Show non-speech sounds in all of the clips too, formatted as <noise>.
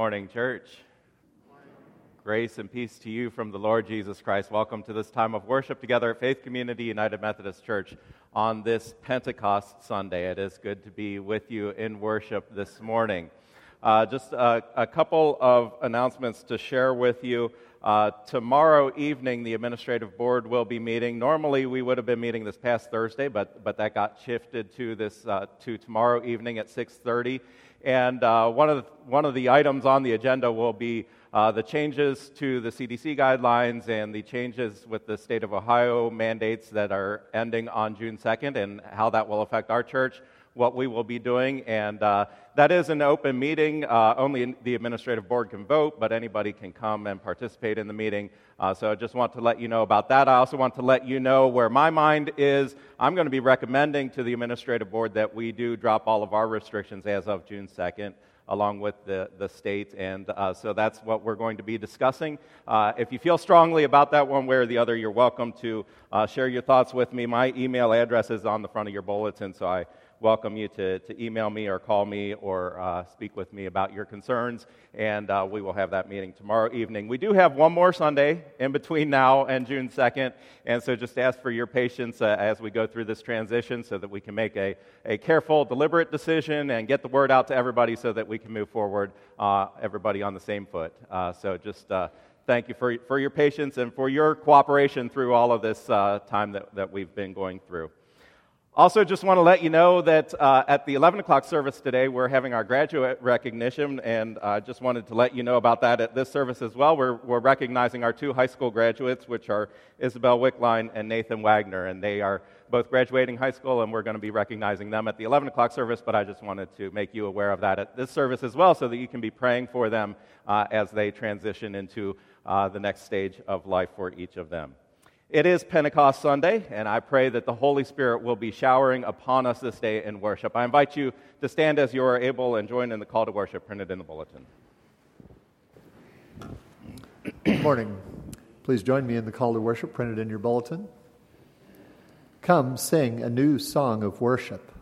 Morning, church. Grace and peace to you from the Lord Jesus Christ. Welcome to this time of worship together at Faith Community United Methodist Church on this Pentecost Sunday. It is good to be with you in worship this morning. Uh, just a, a, couple of announcements to share with you. Uh, tomorrow evening, the administrative board will be meeting. Normally, we would have been meeting this past Thursday, but, but that got shifted to this uh, to tomorrow evening at 6:30. And uh, one, of the, one of the items on the agenda will be uh, the changes to the CDC guidelines and the changes with the state of Ohio mandates that are ending on June 2nd and how that will affect our church, what we will be doing. And uh, that is an open meeting. Uh, only the administrative board can vote, but anybody can come and participate in the meeting. Uh, so I just want to let you know about that. I also want to let you know where my mind is. I'm going to be recommending to the administrative board that we do drop all of our restrictions as of June 2nd along with the, the state. And uh, so that's what we're going to be discussing. Uh, if you feel strongly about that one way or the other, you're welcome to uh, share your thoughts with me. My email address is on the front of your bulletin, so I welcome you to, to email me or call me or uh, speak with me about your concerns, and uh, we will have that meeting tomorrow evening. We do have one more Sunday in between now and June 2nd, and so just ask for your patience uh, as we go through this transition so that we can make a, a careful, deliberate decision and get the word out to everybody so that we can move forward, uh, everybody on the same foot. Uh, so just uh, thank you for, for your patience and for your cooperation through all of this time that, that we've been going through. Also, just want to let you know that uh, at the 11 o'clock service today, we're having our graduate recognition, and I uh, just wanted to let you know about that at this service as well. We're, we're recognizing our two high school graduates, which are Isabel Wickline and Nathan Wagner, and they are both graduating high school, and we're going to be recognizing them at the 11 o'clock service, but I just wanted to make you aware of that at this service as well so that you can be praying for them uh, as they transition into uh, the next stage of life for each of them. It is Pentecost Sunday, and I pray that the Holy Spirit will be showering upon us this day in worship. I invite you to stand as you are able and join in the call to worship printed in the bulletin. Good morning. Please join me in the call to worship printed in your bulletin. Come sing a new song of worship.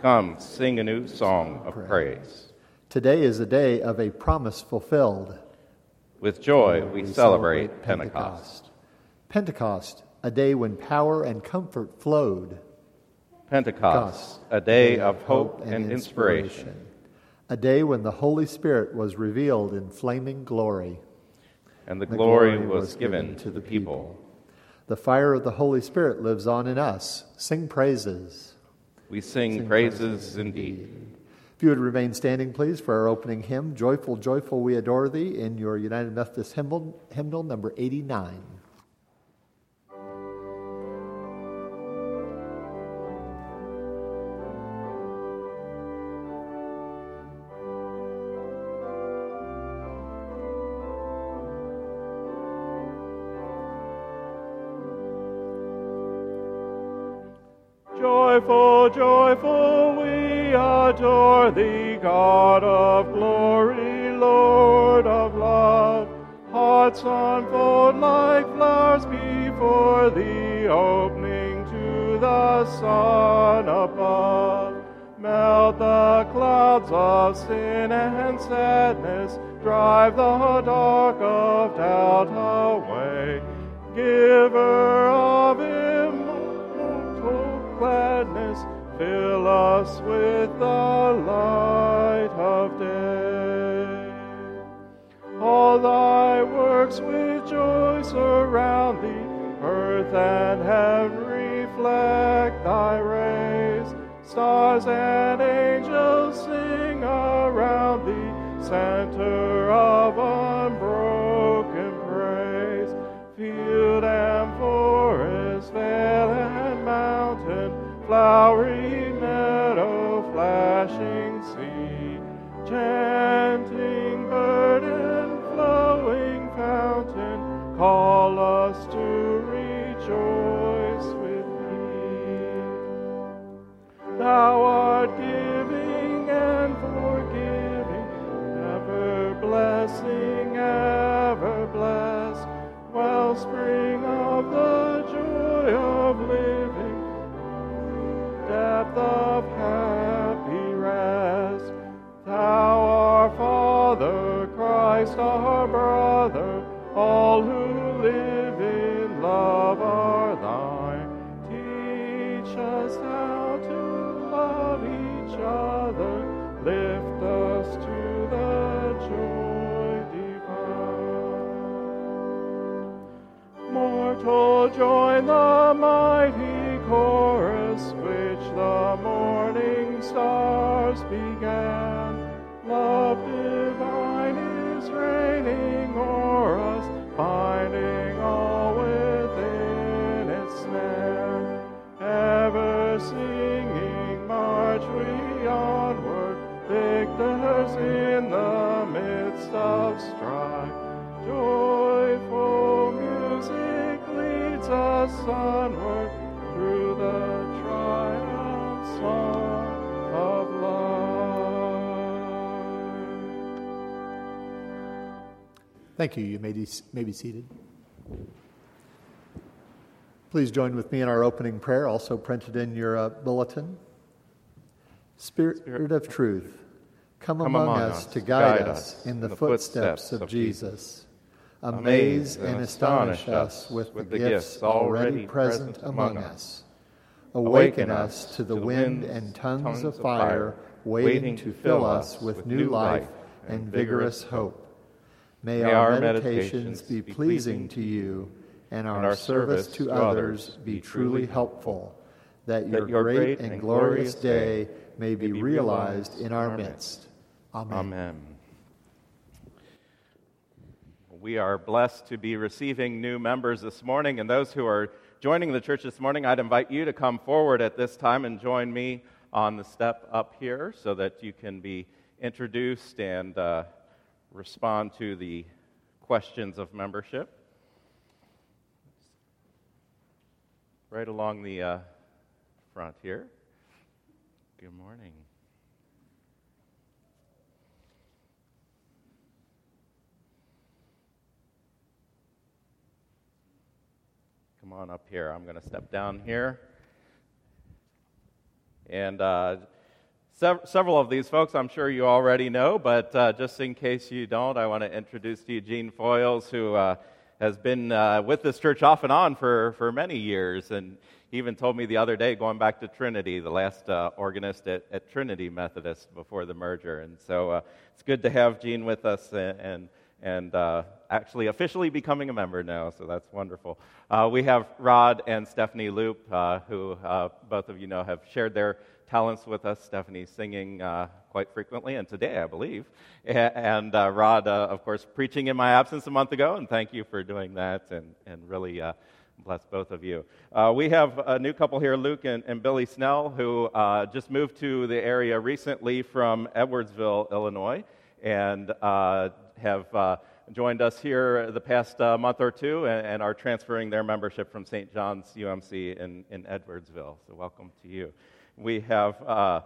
Come sing a new song of praise. Today is a day of a promise fulfilled. With joy, we, we celebrate, celebrate Pentecost. Pentecost. Pentecost, a day when power and comfort flowed. Pentecost, a day of hope and inspiration. A day when the Holy Spirit was revealed in flaming glory. And the, the glory, glory, was, given, to the people. The fire of the Holy Spirit lives on in us. Sing praises. We sing, sing praises, praises indeed. If you would remain standing, please, for our opening hymn, Joyful, Joyful, We Adore Thee, in your United Methodist hymnal, hymnal number 89. Hearts unfold like flowers before thee, opening to the sun above. Melt the clouds of sin and sadness, drive the dark of doubt away. Giver of immortal gladness, fill us with the light of day. All thy works with joy surround thee, earth and heaven reflect thy rays. Stars and angels sing around thee, center of unbroken praise. Field and forest, vale and mountain, flowery meadow, flashing sea, chanting call us to rejoice with thee. Thou art giving and forgiving, ever blessing, ever blessed, wellspring of the joy of living depth of happy rest. Thou, our Father, Christ our brother, all who live in love are thine. Teach us how to love each other, lift us to the joy divine. Mortal, join the mighty chorus which the morning stars began. Love divine is reigning o'er us, Singing, march we onward, victors in the midst of strife. Joyful music leads us onward through the triumph song of life. Thank you. You may be, may be seated. Please join with me in our opening prayer, also printed in your uh, bulletin. Spirit, Spirit of truth, come, Come among, us us to guide, us in the the footsteps of Jesus. Amaze and astonish us with the with the gifts already present among us. Awaken us to the wind and tongues of fire, waiting to fill us with new life and vigorous hope. May our meditations be pleasing to you, and our our service service to others be truly helpful, that your that your great and and glorious day may be realized realized in our in our midst. Amen. Amen. We are blessed to be receiving new members this morning, and those who are joining the church this morning, I'd invite you to come forward at this time and join me on the step up here so that you can be introduced and uh, respond to the questions of membership. Right along the uh, front here. Good morning. Come on up here. I'm going to step down here. And uh, sev- several of these folks I'm sure you already know, but uh, just in case you don't, I want to introduce to you Gene Foyles, who uh, has been uh, with this church off and on for, for many years. And he even told me the other day, going back to Trinity, the last uh, organist at, at Trinity Methodist before the merger. And so uh, it's good to have Gene with us and, and uh, actually officially becoming a member now, so that's wonderful. Uh, we have Rod and Stephanie Loop, uh, who both of you know have shared their talents with us. Stephanie singing uh, quite frequently, and today, I believe. And uh, Rod, uh, of course, preaching in my absence a month ago, and thank you for doing that, and, and really bless both of you. Uh, we have a new couple here, Luke and, and Billy Snell, who uh, just moved to the area recently from Edwardsville, Illinois, and uh, have uh, joined us here the past uh, month or two and, and, are transferring their membership from St. John's UMC in, in Edwardsville. So, welcome to you. We have uh,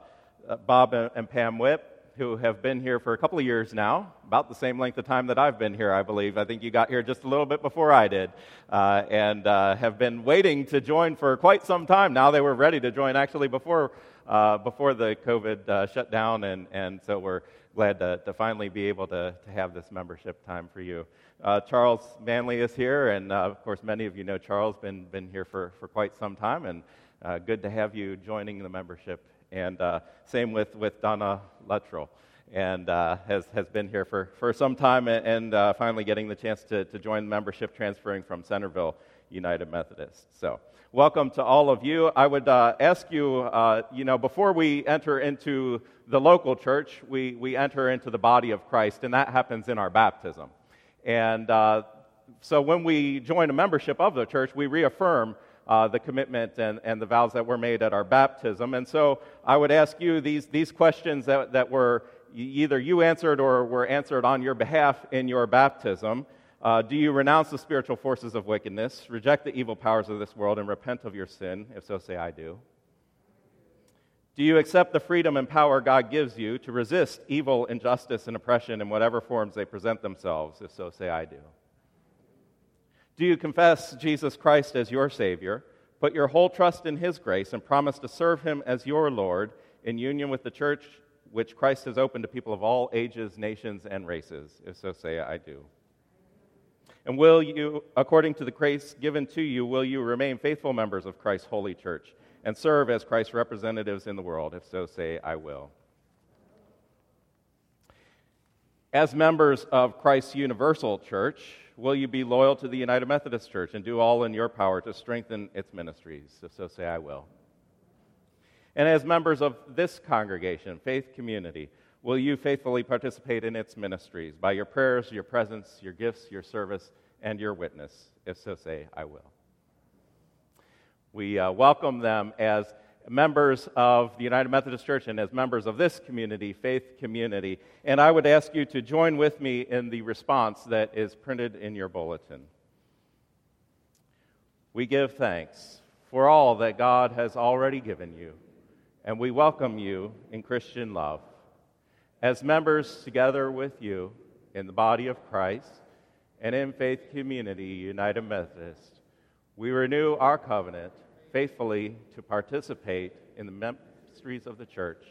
Bob and Pam Whip, who have been here for a couple of years now, about the same length of time that I've been here, I believe. I think you got here just a little bit before I did, uh, and uh, have been waiting to join for quite some time now. They were ready to join actually before, uh, before the COVID uh, shut down, and, and so we're glad to, to finally be able to, to have this membership time for you. Uh, Charles Manley is here, and uh, of course, many of you know Charles, been, been here for, for quite some time, and uh, good to have you joining the membership. And uh, same with, with Donna Luttrell, and uh, has, has been here for, for some time, and, uh, finally getting the chance to, to join the membership, transferring from Centerville United Methodist. So, welcome to all of you. I would uh, ask you, uh, you know, before we enter into the local church, we, we enter into the body of Christ, and that happens in our baptism. And so when we join a membership of the church, we reaffirm uh, the commitment and, and the vows that were made at our baptism. And so I would ask you these, these questions that, that were either you answered or were answered on your behalf in your baptism. Uh, do you renounce the spiritual forces of wickedness, reject the evil powers of this world, and repent of your sin? If so, say, I do. Do you accept the freedom and power God gives you to resist evil, injustice, and oppression in whatever forms they present themselves? If so, say, I do. Do you confess Jesus Christ as your Savior, put your whole trust in His grace, and promise to serve Him as your Lord in union with the church which Christ has opened to people of all ages, nations, and races? If so, say, I do. And will you, according to the grace given to you, will you remain faithful members of Christ's holy church and serve as Christ's representatives in the world? If so, say, I will. As members of Christ's universal church, will you be loyal to the United Methodist Church and do all in your power to strengthen its ministries? If so, say, I will. And as members of this congregation, Faith Community, will you faithfully participate in its ministries by your prayers, your presence, your gifts, your service, and your witness? If so, say, I will. We uh, welcome them as members of the United Methodist Church and as members of this community, Faith Community. And I would ask you to join with me in the response that is printed in your bulletin. We give thanks for all that God has already given you and we welcome you in Christian love. As members together with you in the body of Christ and in Faith Community United Methodist, we renew our covenant faithfully to participate in the ministries of the church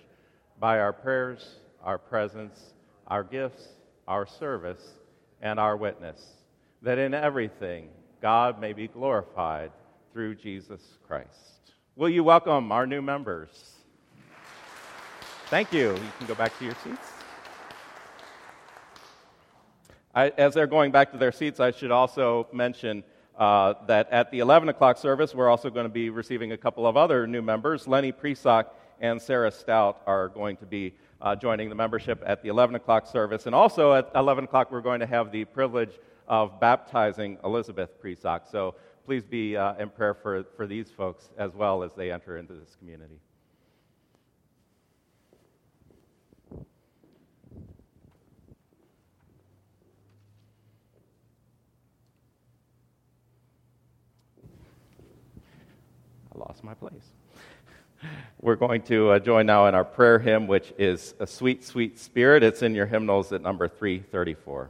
by our prayers, our presence, our gifts, our service, and our witness, that in everything God may be glorified through Jesus Christ. Will you welcome our new members? Thank you. You can go back to your seats. I, as they're going back to their seats, I should also mention uh, that at the 11 o'clock service, we're also going to be receiving a couple of other new members. Lenny Presock and Sarah Stout are going to be uh, joining the membership at the 11 o'clock service. And also at 11 o'clock, we're going to have the privilege of baptizing Elizabeth Presock. So please be uh, in prayer for, for these folks as well as they enter into this community. Lost my place. <laughs> We're going to uh, join now in our prayer hymn, which is A Sweet, Sweet Spirit. It's in your hymnals at number 334.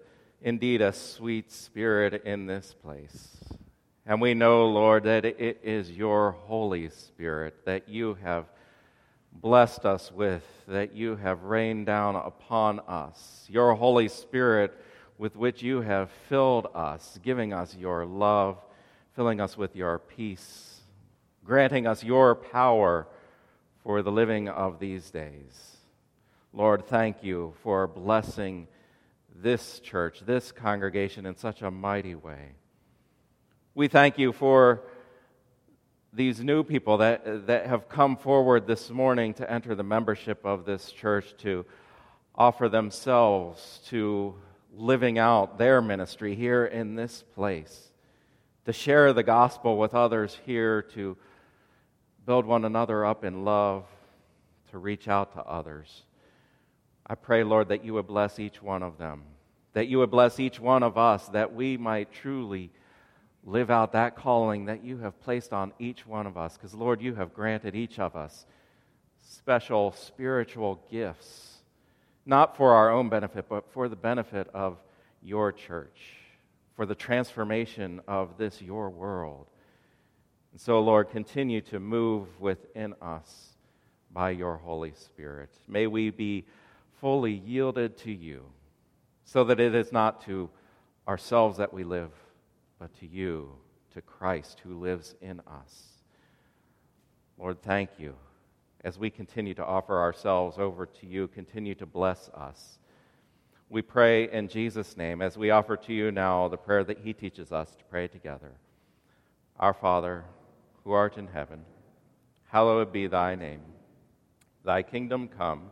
indeed a sweet spirit in this place. And we know, Lord, that it is your Holy Spirit that you have blessed us with, that you have rained down upon us. Your Holy Spirit with which you have filled us, giving us your love, filling us with your peace, granting us your power for the living of these days. Lord, thank you for blessing this church, this congregation in such a mighty way. We thank you for these new people that, that have come forward this morning to enter the membership of this church to offer themselves to living out their ministry here in this place, to share the gospel with others here, to build one another up in love, to reach out to others. I pray, Lord, that you would bless each one of them, that you would bless each one of us, that we might truly live out that calling that you have placed on each one of us. Because, Lord, you have granted each of us special spiritual gifts, not for our own benefit, but for the benefit of your church, for the transformation of this your world. And so, Lord, continue to move within us by your Holy Spirit. May we be fully yielded to you, so that it is not to ourselves that we live, but to you, to Christ who lives in us. Lord, thank you. As we continue to offer ourselves over to you, continue to bless us. We pray in Jesus' name as we offer to you now the prayer that he teaches us to pray together. Our Father, who art in heaven, hallowed be thy name. Thy kingdom come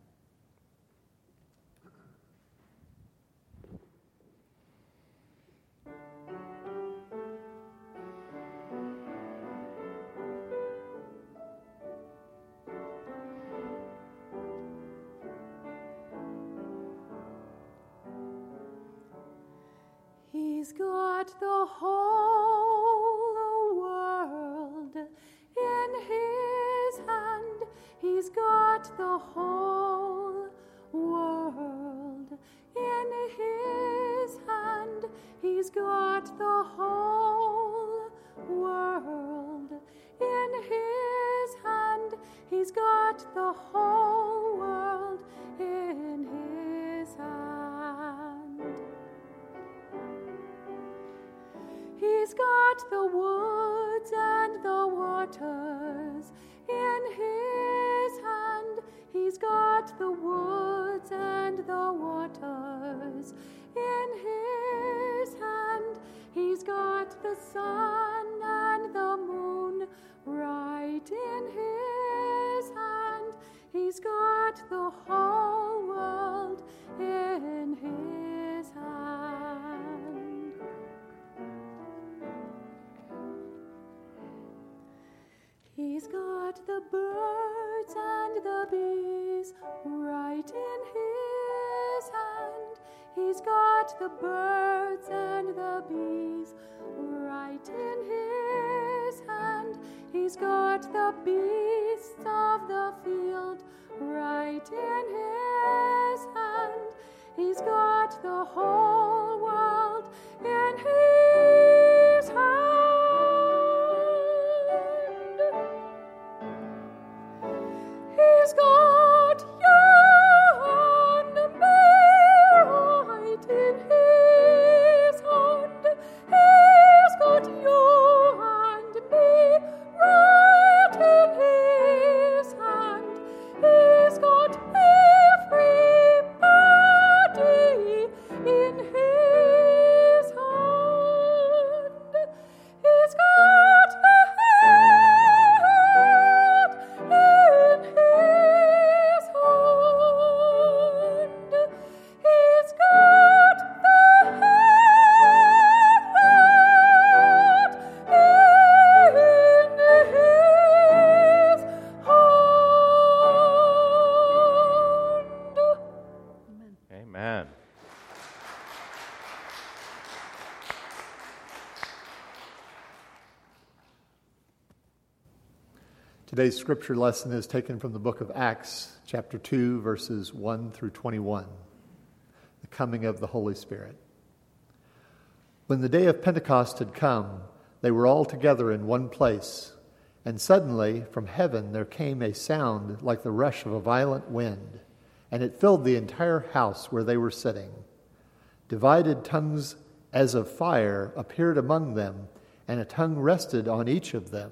He's got the whole world in his hand. He's got the whole world in his hand. He's got the whole world in his hand. He's got the whole the woods and the waters in his hand. He's got the woods and the waters in his hand. He's got the sun the birds and the bees right in his hand. He's got the birds and the bees right in his hand. He's got the beasts of the field right in his hand. He's got the whole Today's scripture lesson is taken from the book of Acts, chapter 2, verses 1 through 21. The coming of the Holy Spirit. When the day of Pentecost had come, they were all together in one place, and suddenly from heaven there came a sound like the rush of a violent wind, and it filled the entire house where they were sitting. Divided tongues as of fire appeared among them, and a tongue rested on each of them.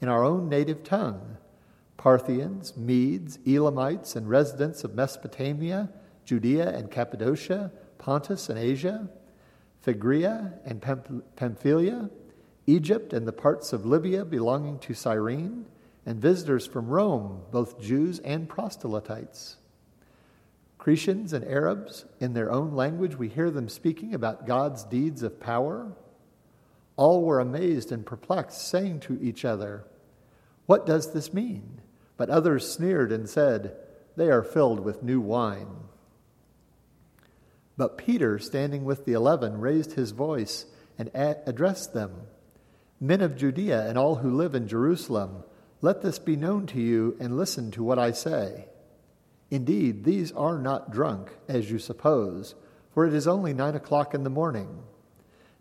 in our own native tongue? Parthians, Medes, Elamites, and residents of Mesopotamia, Judea and Cappadocia, Pontus and Asia, Phrygia and Pamphylia, Egypt and the parts of Libya belonging to Cyrene, and visitors from Rome, both Jews and proselytes. Cretians and Arabs, in their own language, we hear them speaking about God's deeds of power. All were amazed and perplexed, saying to each other, What does this mean? But others sneered and said, They are filled with new wine. But Peter, standing with the eleven, raised his voice and addressed them Men of Judea and all who live in Jerusalem, let this be known to you and listen to what I say. Indeed, these are not drunk, as you suppose, for it is only nine o'clock in the morning.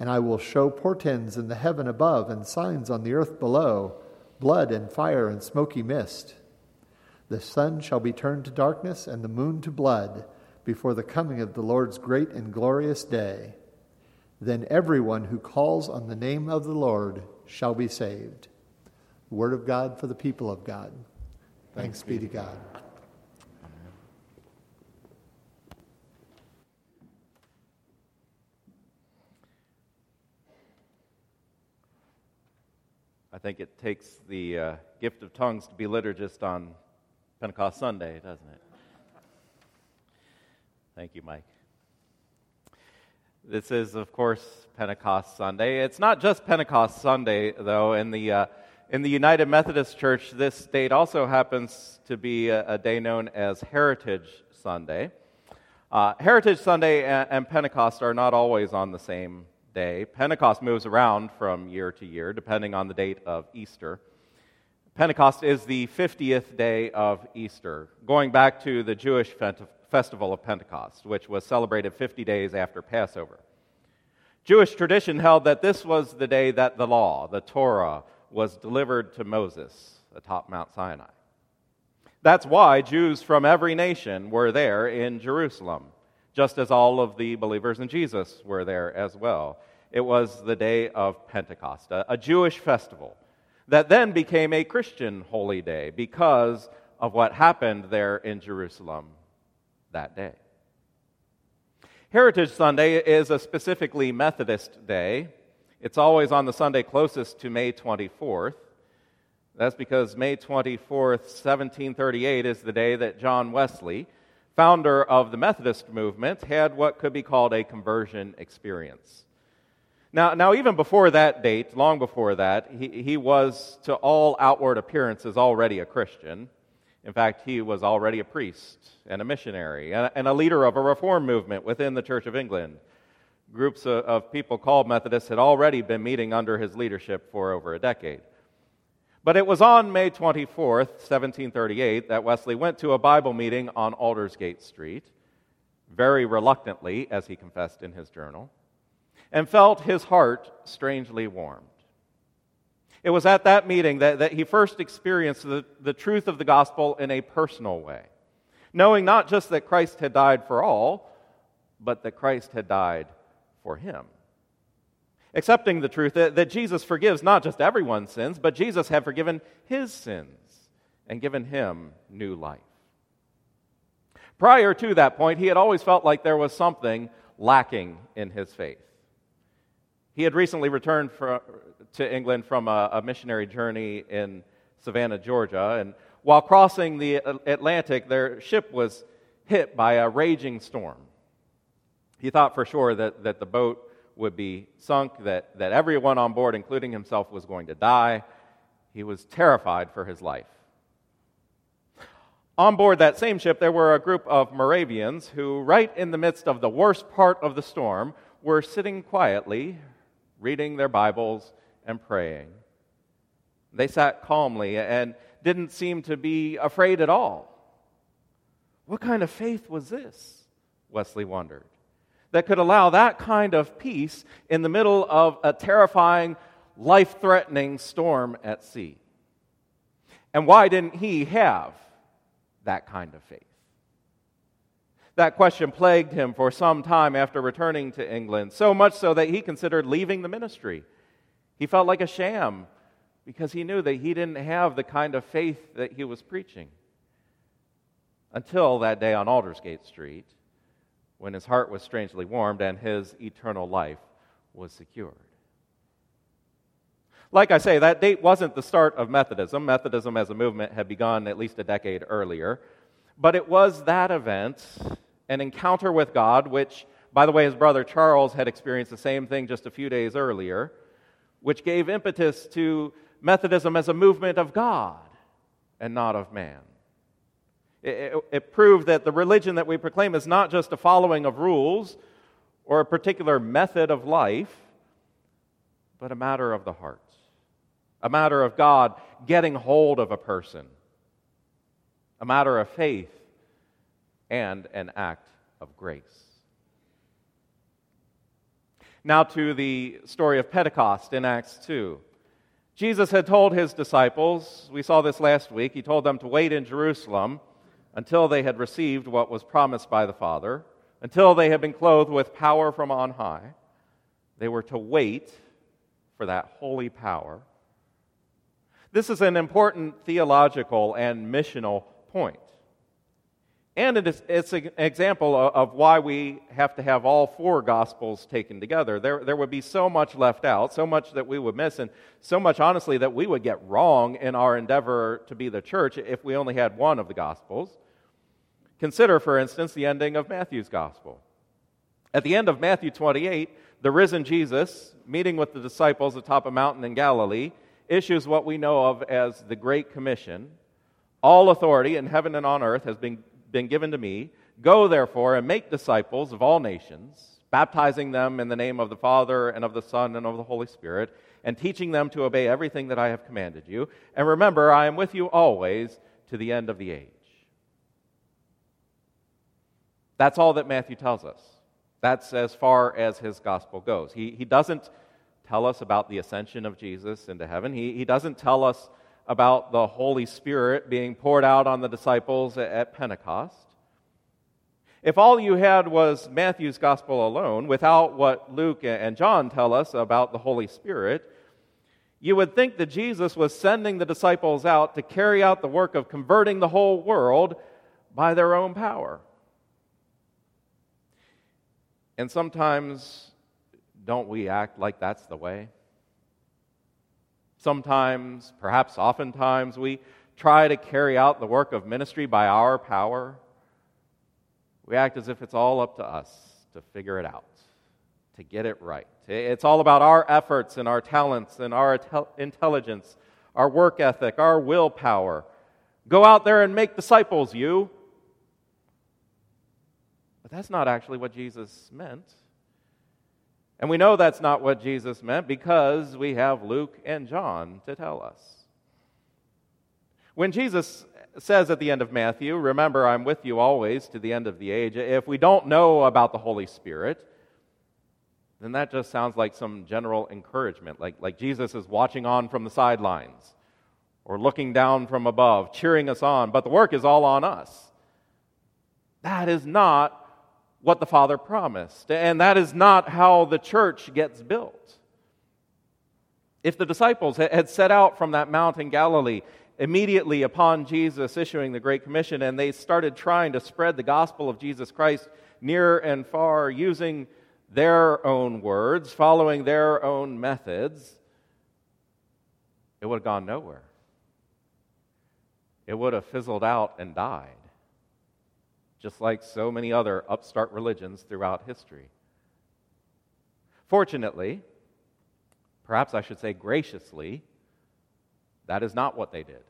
And I will show portents in the heaven above and signs on the earth below blood and fire and smoky mist. The sun shall be turned to darkness and the moon to blood before the coming of the Lord's great and glorious day. Then everyone who calls on the name of the Lord shall be saved. word of God for the people of God. Thanks, Thanks be to God. I think it takes the uh, gift of tongues to be liturgist on Pentecost Sunday, doesn't it? Thank you, Mike. This is, of course, Pentecost Sunday. It's not just Pentecost Sunday, though. In the, uh, in the United Methodist Church, this date also happens to be a, a day known as Heritage Sunday. Uh, Heritage Sunday and, and Pentecost are not always on the same day. Pentecost moves around from year to year, depending on the date of Easter. Pentecost is the 50th day of Easter, going back to the Jewish festival of Pentecost, which was celebrated 50 days after Passover. Jewish tradition held that this was the day that the law, the Torah, was delivered to Moses atop Mount Sinai. That's why Jews from every nation were there in Jerusalem, just as all of the believers in Jesus were there as well. It was the day of Pentecost, a, Jewish festival that then became a Christian holy day because of what happened there in Jerusalem that day. Heritage Sunday is a specifically Methodist day. It's always on the Sunday closest to May 24th. That's because May 24th, 1738, is the day that John Wesley, founder of the Methodist movement, had what could be called a conversion experience. Now, now, even before that date, long before that, he, he was to all outward appearances already a Christian. In fact, he was already a priest and a missionary and, and a leader of a reform movement within the Church of England. Groups of, of people called Methodists had already been meeting under his leadership for over a decade. But it was on May 24th, 1738, that Wesley went to a Bible meeting on Aldersgate Street, very reluctantly, as he confessed in his journal and felt his heart strangely warmed. It was at that meeting that, that he first experienced the, the truth of the gospel in a personal way, knowing not just that Christ had died for all, but that Christ had died for him. Accepting the truth that, that Jesus forgives not just everyone's sins, but Jesus had forgiven his sins and given him new life. Prior to that point, he had always felt like there was something lacking in his faith. He had recently returned for, to England from a, a missionary journey in Savannah, Georgia, and while crossing the Atlantic, their ship was hit by a raging storm. He thought for sure that, that the boat would be sunk, that, that everyone on board, including himself, was going to die. He was terrified for his life. On board that same ship, there were a group of Moravians who, right in the midst of the worst part of the storm, were sitting quietly, reading their Bibles and praying. They sat calmly and didn't seem to be afraid at all. What kind of faith was this? Wesley wondered. That could allow that kind of peace in the middle of a terrifying, life threatening storm at sea. And why didn't he have that kind of faith? That question plagued him for some time after returning to England, so much so that he considered leaving the ministry. He felt like a sham because he knew that he didn't have the kind of faith that he was preaching. Until that day on Aldersgate Street, when his heart was strangely warmed and his eternal life was secured. Like I say, that date wasn't the start of Methodism. Methodism as a movement had begun at least a decade earlier. But it was that event, an encounter with God, which, by the way, his brother Charles had experienced the same thing just a few days earlier, which gave impetus to Methodism as a movement of God and not of man. It, it, it, proved that the religion that we proclaim is not just a following of rules or a particular method of life, but a matter of the heart, a matter of God getting hold of a person, a matter of faith, and an act of grace. Now to the story of Pentecost in Acts 2. Jesus had told his disciples, we saw this last week, he told them to wait in Jerusalem until they had received what was promised by the Father, until they had been clothed with power from on high. They were to wait for that holy power. This is an important theological and missional point. And it is, it's an example of why we have to have all four Gospels taken together. There, there would be so much left out, so much that we would miss, and so much, honestly, that we would get wrong in our endeavor to be the church if we only had one of the Gospels. Consider, for instance, the ending of Matthew's Gospel. At the end of Matthew 28, the risen Jesus, meeting with the disciples atop a mountain in Galilee, issues what we know of as the Great Commission. All authority in heaven and on earth has been been given to me. Go, therefore, and make disciples of all nations, baptizing them in the name of the Father, and of the Son, and of the Holy Spirit, and teaching them to obey everything that I have commanded you. And remember, I am with you always to the end of the age. That's all that Matthew tells us. That's as far as his gospel goes. He, he doesn't tell us about the ascension of Jesus into heaven, he, he doesn't tell us about the Holy Spirit being poured out on the disciples at Pentecost. If all you had was Matthew's gospel alone, without what Luke and John tell us about the Holy Spirit, you would think that Jesus was sending the disciples out to carry out the work of converting the whole world by their own power. And sometimes, don't we act like that's the way? Sometimes, perhaps oftentimes, we try to carry out the work of ministry by our power. We act as if it's all up to us to figure it out, to get it right. It's all about our efforts and our talents and our intelligence, our work ethic, our willpower. Go out there and make disciples, you. But that's not actually what Jesus meant. And we know that's not what Jesus meant because we have Luke and John to tell us. When Jesus says at the end of Matthew, Remember, I'm with you always to the end of the age, if we don't know about the Holy Spirit, then that just sounds like some general encouragement, like, like Jesus is watching on from the sidelines or looking down from above, cheering us on, but the work is all on us. That is not what the Father promised. And that is not how the church gets built. If the disciples had set out from that mount in Galilee immediately upon Jesus issuing the Great Commission and they started trying to spread the gospel of Jesus Christ near and far, using their own words, following their own methods, it would have gone nowhere. It would have fizzled out and died, just like so many other upstart religions throughout history. Fortunately, perhaps I should say graciously, that is not what they did.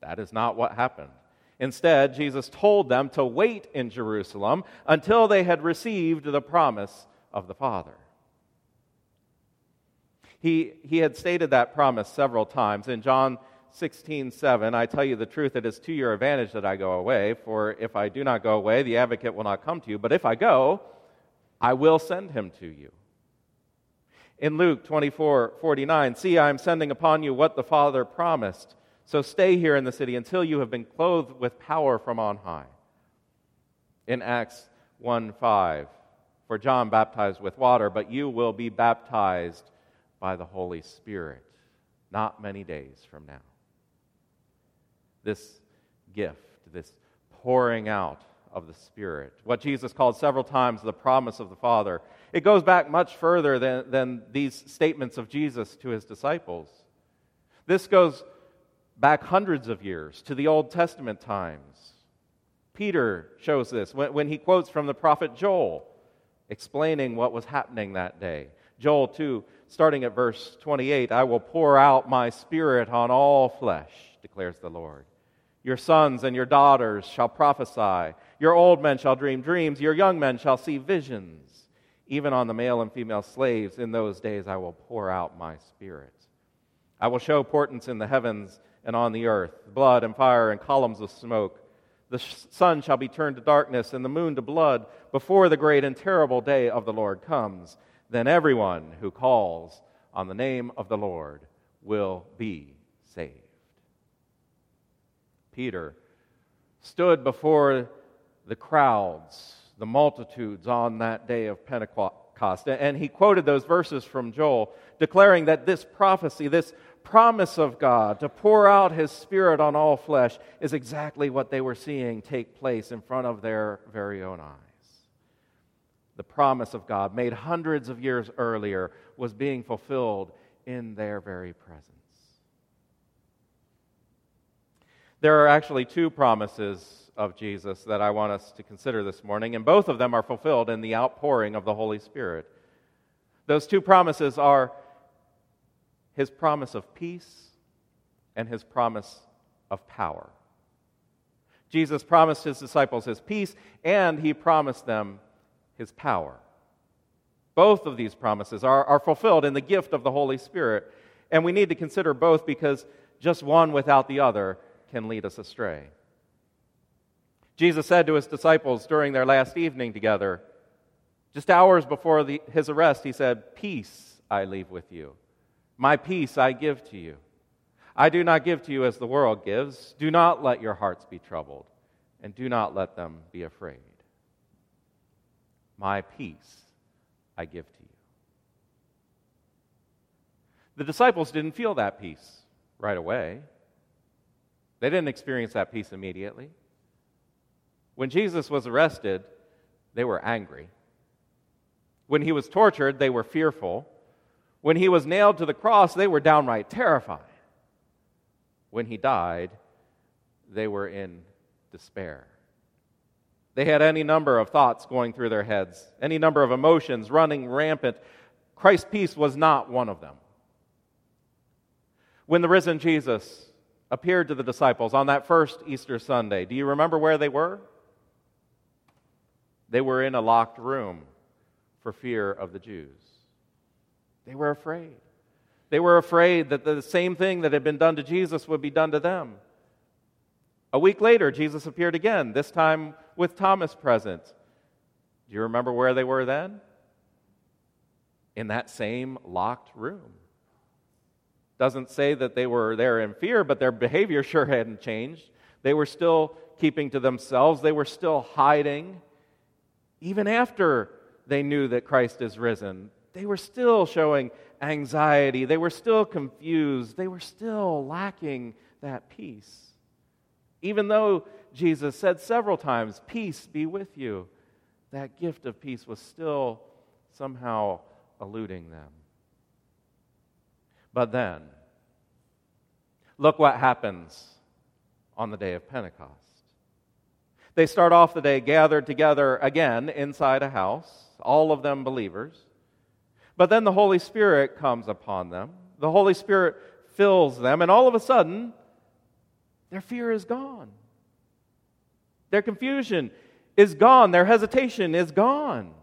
That is not what happened. Instead, Jesus told them to wait in Jerusalem until they had received the promise of the Father. He, he had stated that promise several times. In John 16, 7, I tell you the truth, it is to your advantage that I go away, for if I do not go away, the advocate will not come to you. But if I go, I will send him to you. In Luke 24, 49, see, I am sending upon you what the Father promised. So stay here in the city until you have been clothed with power from on high. In Acts 1 5, for John baptized with water, but you will be baptized by the Holy Spirit not many days from now. This gift, this pouring out of the Spirit, what Jesus called several times the promise of the Father, it goes back much further than, than these statements of Jesus to his disciples. This goes back hundreds of years to the Old Testament times. Peter shows this when, when he quotes from the prophet Joel, explaining what was happening that day. Joel 2, starting at verse 28 I will pour out my spirit on all flesh, declares the Lord. Your sons and your daughters shall prophesy. Your old men shall dream dreams. Your young men shall see visions. Even on the male and female slaves, in those days I will pour out my spirit. I will show portents in the heavens and on the earth blood and fire and columns of smoke. The sun shall be turned to darkness and the moon to blood before the great and terrible day of the Lord comes. Then everyone who calls on the name of the Lord will be saved. Peter stood before the crowds, the multitudes on that day of Pentecost, and he quoted those verses from Joel, declaring that this prophecy, this promise of God to pour out his Spirit on all flesh is exactly what they were seeing take place in front of their very own eyes. The promise of God, made hundreds of years earlier, was being fulfilled in their very presence. There are actually two promises of Jesus that I want us to consider this morning, and both of them are fulfilled in the outpouring of the Holy Spirit. Those two promises are his promise of peace and his promise of power. Jesus promised his disciples his peace, and he promised them his power. Both of these promises are, are fulfilled in the gift of the Holy Spirit, and we need to consider both because just one without the other can lead us astray. Jesus said to his disciples during their last evening together, just hours before the, his arrest, he said, Peace I leave with you. My peace I give to you. I do not give to you as the world gives. Do not let your hearts be troubled, and do not let them be afraid. My peace I give to you. The disciples didn't feel that peace right away. They didn't experience that peace immediately. When Jesus was arrested, they were angry. When he was tortured, they were fearful. When he was nailed to the cross, they were downright terrified. When he died, they were in despair. They had any number of thoughts going through their heads, any number of emotions running rampant. Christ's peace was not one of them. When the risen Jesus appeared to the disciples on that first Easter Sunday, do you remember where they were? They were in a locked room for fear of the Jews. They were afraid. They were afraid that the same thing that had been done to Jesus would be done to them. A week later, Jesus appeared again, this time with Thomas present. Do you remember where they were then? In that same locked room. Doesn't say that they were there in fear, but their behavior sure hadn't changed. They were still keeping to themselves, they were still hiding. Even after they knew that Christ is risen, they were still showing anxiety. They were still confused. They were still lacking that peace. Even though Jesus said several times, Peace be with you, that gift of peace was still somehow eluding them. But then, look what happens on the day of Pentecost. They start off the day gathered together again inside a house, all of them believers. But then the Holy Spirit comes upon them. The Holy Spirit fills them, and all of a sudden, their fear is gone. Their confusion is gone. Their hesitation is gone.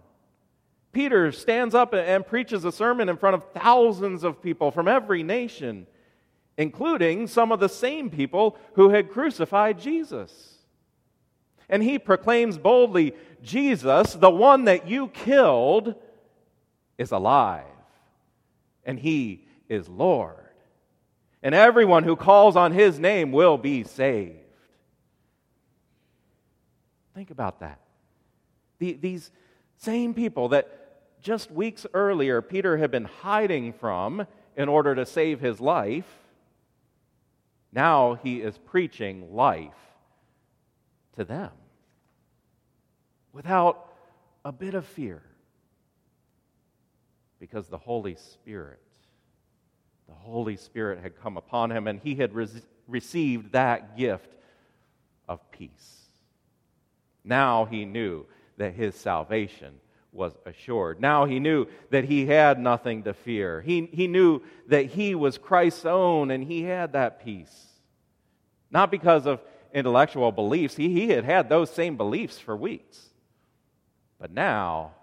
Peter stands up and preaches a sermon in front of thousands of people from every nation, including some of the same people who had crucified Jesus. And he proclaims boldly Jesus, the one that you killed, is alive, and he is Lord. And everyone who calls on his name will be saved. Think about that. The, these same people that just weeks earlier Peter had been hiding from in order to save his life, now he is preaching life to them without a bit of fear because the Holy Spirit, the Holy Spirit had come upon him and he had re- received that gift of peace. Now he knew that his salvation was assured. Now he knew that he had nothing to fear. He, he knew that he was Christ's own and he had that peace. Not because of intellectual beliefs, he, he had had those same beliefs for weeks. But now,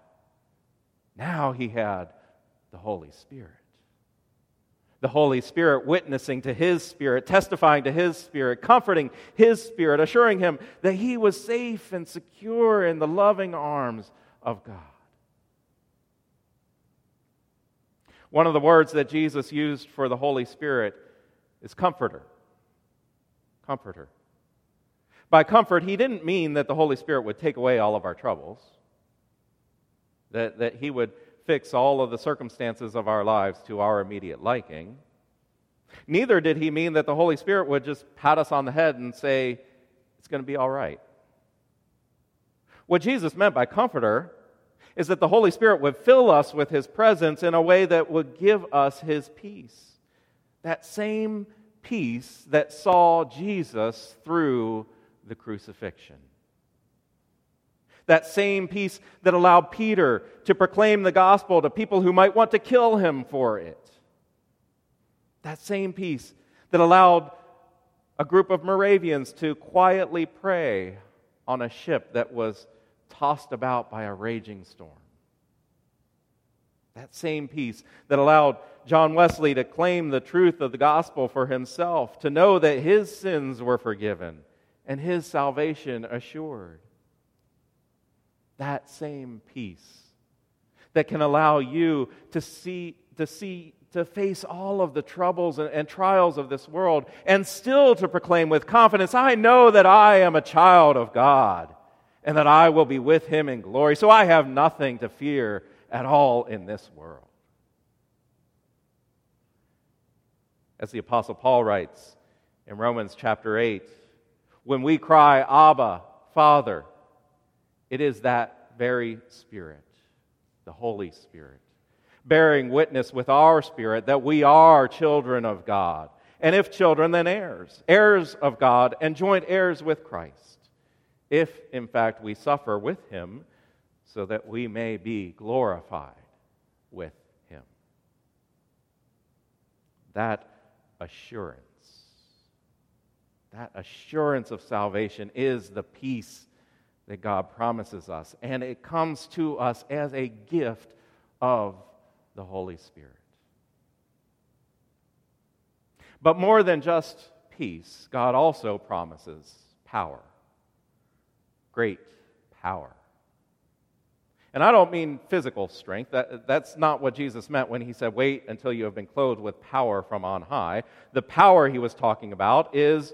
now he had the Holy Spirit. The Holy Spirit witnessing to his spirit, testifying to his spirit, comforting his spirit, assuring him that he was safe and secure in the loving arms of God. One of the words that Jesus used for the Holy Spirit is comforter. Comforter. By comfort, he didn't mean that the Holy Spirit would take away all of our troubles, that, that he would fix all of the circumstances of our lives to our immediate liking. Neither did he mean that the Holy Spirit would just pat us on the head and say, It's going to be all right. What Jesus meant by comforter is that the Holy Spirit would fill us with his presence in a way that would give us his peace. That same peace that saw Jesus through the crucifixion. That same peace that allowed Peter to proclaim the gospel to people who might want to kill him for it. That same peace that allowed a group of Moravians to quietly pray on a ship that was tossed about by a raging storm. That same peace that allowed John Wesley to claim the truth of the gospel for himself, to know that his sins were forgiven and his salvation assured that same peace that can allow you to see, to see, to face all of the troubles and, and, trials of this world and still to proclaim with confidence, I know that I am a child of God and that I will be with him in glory. So I have nothing to fear at all in this world. As the Apostle Paul writes in Romans chapter 8, when we cry, Abba, Father, it is that very Spirit, the Holy Spirit, bearing witness with our spirit that we are children of God. And if children, then heirs, heirs of God, and joint heirs with Christ, if in fact we suffer with him, so that we may be glorified with him. That assurance, that assurance of salvation is the peace that God promises us, and it comes to us as a gift of the Holy Spirit. But more than just peace, God also promises power. Great power. And I don't mean physical strength. That, that's not what Jesus meant when he said, Wait until you have been clothed with power from on high. The power he was talking about is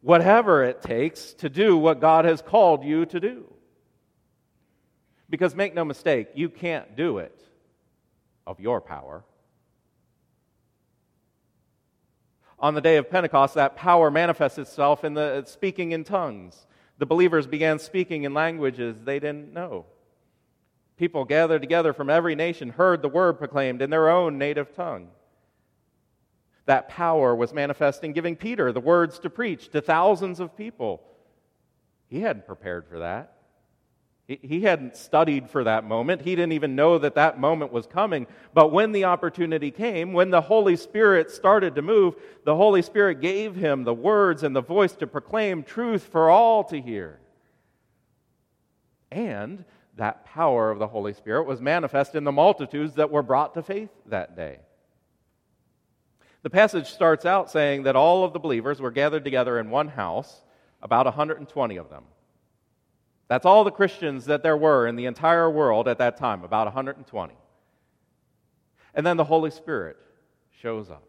whatever it takes to do what God has called you to do. Because make no mistake, you can't do it of your power. On the day of Pentecost, that power manifests itself in the speaking in tongues. The believers began speaking in languages they didn't know. People gathered together from every nation heard the word proclaimed in their own native tongue. That power was manifesting, giving Peter the words to preach to thousands of people. He hadn't prepared for that. He hadn't studied for that moment. He didn't even know that that moment was coming. But when the opportunity came, when the Holy Spirit started to move, the Holy Spirit gave him the words and the voice to proclaim truth for all to hear. And that power of the Holy Spirit was manifest in the multitudes that were brought to faith that day. The passage starts out saying that all of the believers were gathered together in one house, about 120 of them. That's all the Christians that there were in the entire world at that time, about 120. And then the Holy Spirit shows up.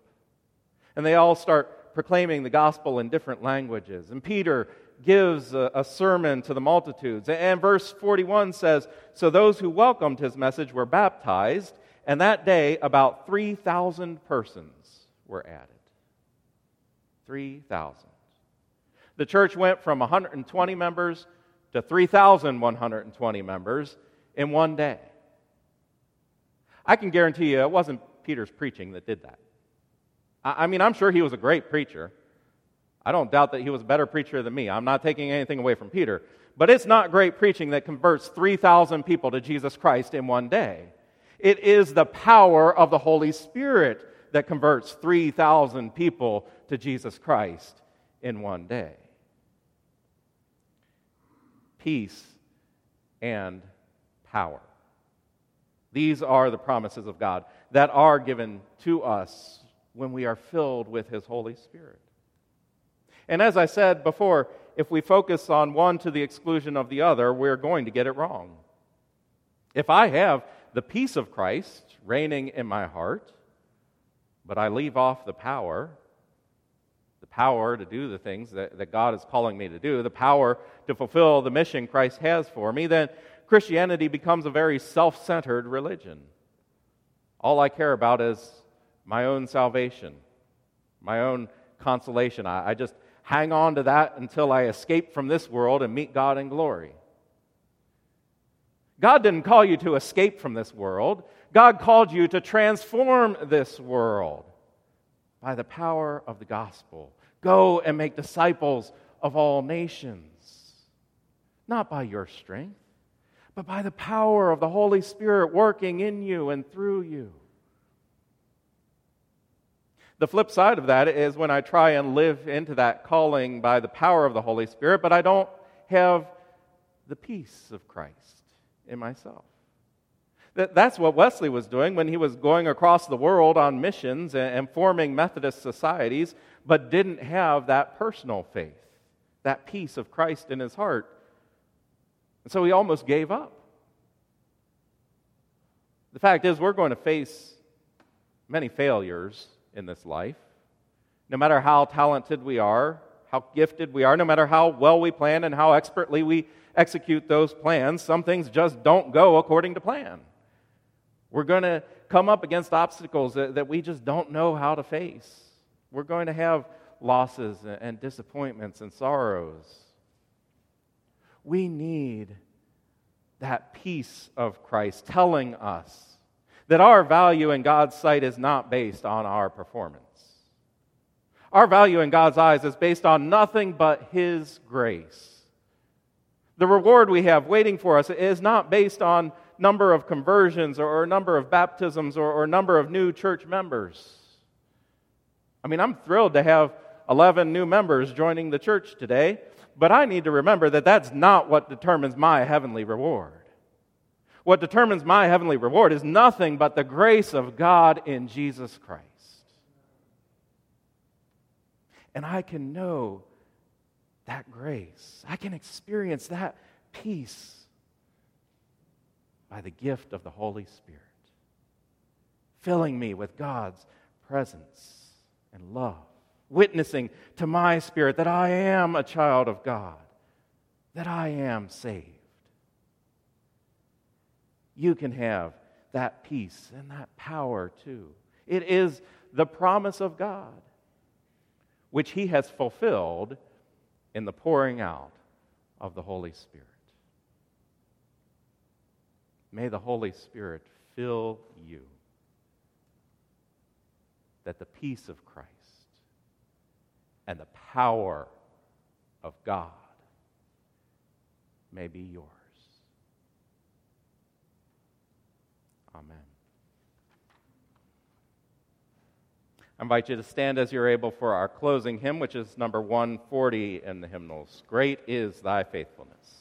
And they all start proclaiming the gospel in different languages. And Peter gives a, a, sermon to the multitudes. And verse 41 says So those who welcomed his message were baptized, and that day about 3,000 persons were added. 3,000. The church went from 120 members to 3,120 members in one day. I can guarantee you it wasn't Peter's preaching that did that. I mean, I'm sure he was a great preacher. I don't doubt that he was a better preacher than me. I'm not taking anything away from Peter. But it's not great preaching that converts 3,000 people to Jesus Christ in one day. It is the power of the Holy Spirit that converts 3,000 people to Jesus Christ in one day peace, and power. These are the promises of God that are given to us when we are filled with His Holy Spirit. And as I said before, if we focus on one to the exclusion of the other, we're going to get it wrong. If I have the peace of Christ reigning in my heart, but I leave off the power, the power to do the things that, that God is calling me to do, the power to fulfill the mission Christ has for me, then Christianity becomes a very self centered religion. All I care about is my own salvation, my own consolation. I, I just hang on to that until I escape from this world and meet God in glory. God didn't call you to escape from this world. God called you to transform this world by the power of the gospel. Go and make disciples of all nations. Not by your strength, but by the power of the Holy Spirit working in you and through you. The flip side of that is when I try and live into that calling by the power of the Holy Spirit, but I don't have the peace of Christ in myself. That, that's what Wesley was doing when he was going across the world on missions and forming Methodist societies, but didn't have that personal faith, that peace of Christ in his heart. And so he almost gave up. The fact is, we're going to face many failures in this life. No matter how talented we are, how gifted we are, no matter how well we plan and how expertly we execute those plans, some things just don't go according to plan. We're going to come up against obstacles that, that we just don't know how to face. We're going to have losses and disappointments and sorrows. We need that peace of Christ telling us that our value in God's sight is not based on our performance. Our value in God's eyes is based on nothing but His grace. The reward we have waiting for us is not based on number of conversions or, number of baptisms or, or number of new church members. I mean, I'm thrilled to have 11 new members joining the church today, but I need to remember that that's not what determines my heavenly reward. What determines my heavenly reward is nothing but the grace of God in Jesus Christ. And I can know that grace, I can experience that peace by the gift of the Holy Spirit, filling me with God's presence and love, witnessing to my spirit that I am a child of God, that I am saved. You can have that peace and that power too. It is the promise of God. which he has fulfilled in the pouring out of the Holy Spirit. May the Holy Spirit fill you that the peace of Christ and the power of God may be yours. Amen. I invite you to stand as you're able for our closing hymn, which is number 140 in the hymnals. Great is thy faithfulness.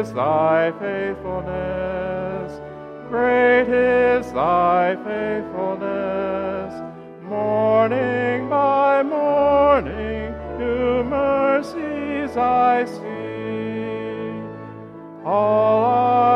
is thy faithfulness, great is thy faithfulness. Morning by morning, new mercies I see. All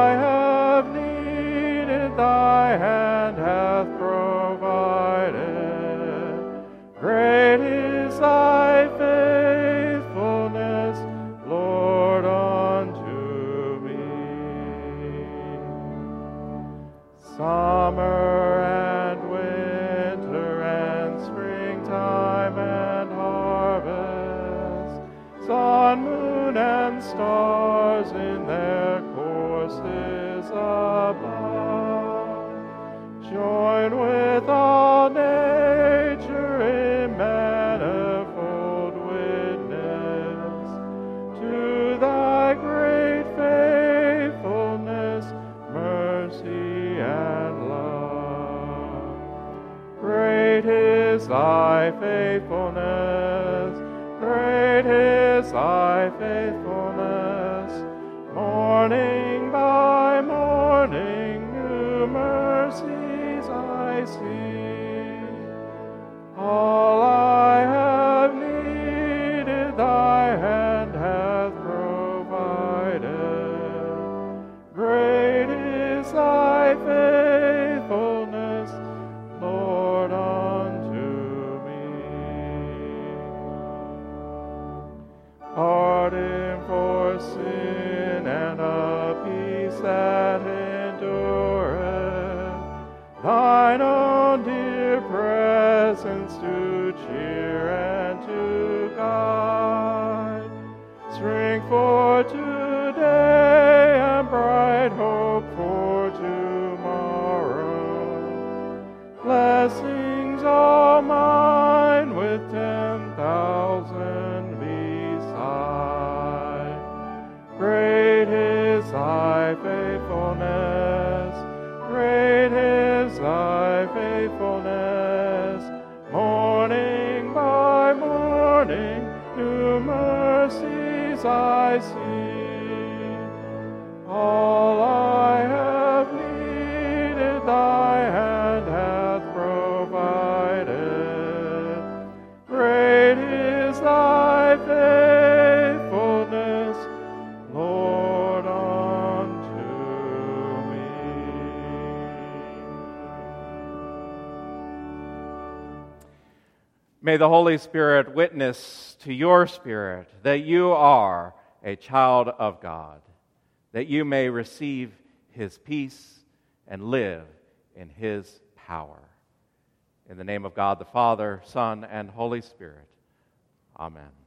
mercies May the Holy Spirit witness to your spirit that you are a child of God, that you may receive his peace and live in his power. In the name of God the Father, Son, and Holy Spirit. Amen.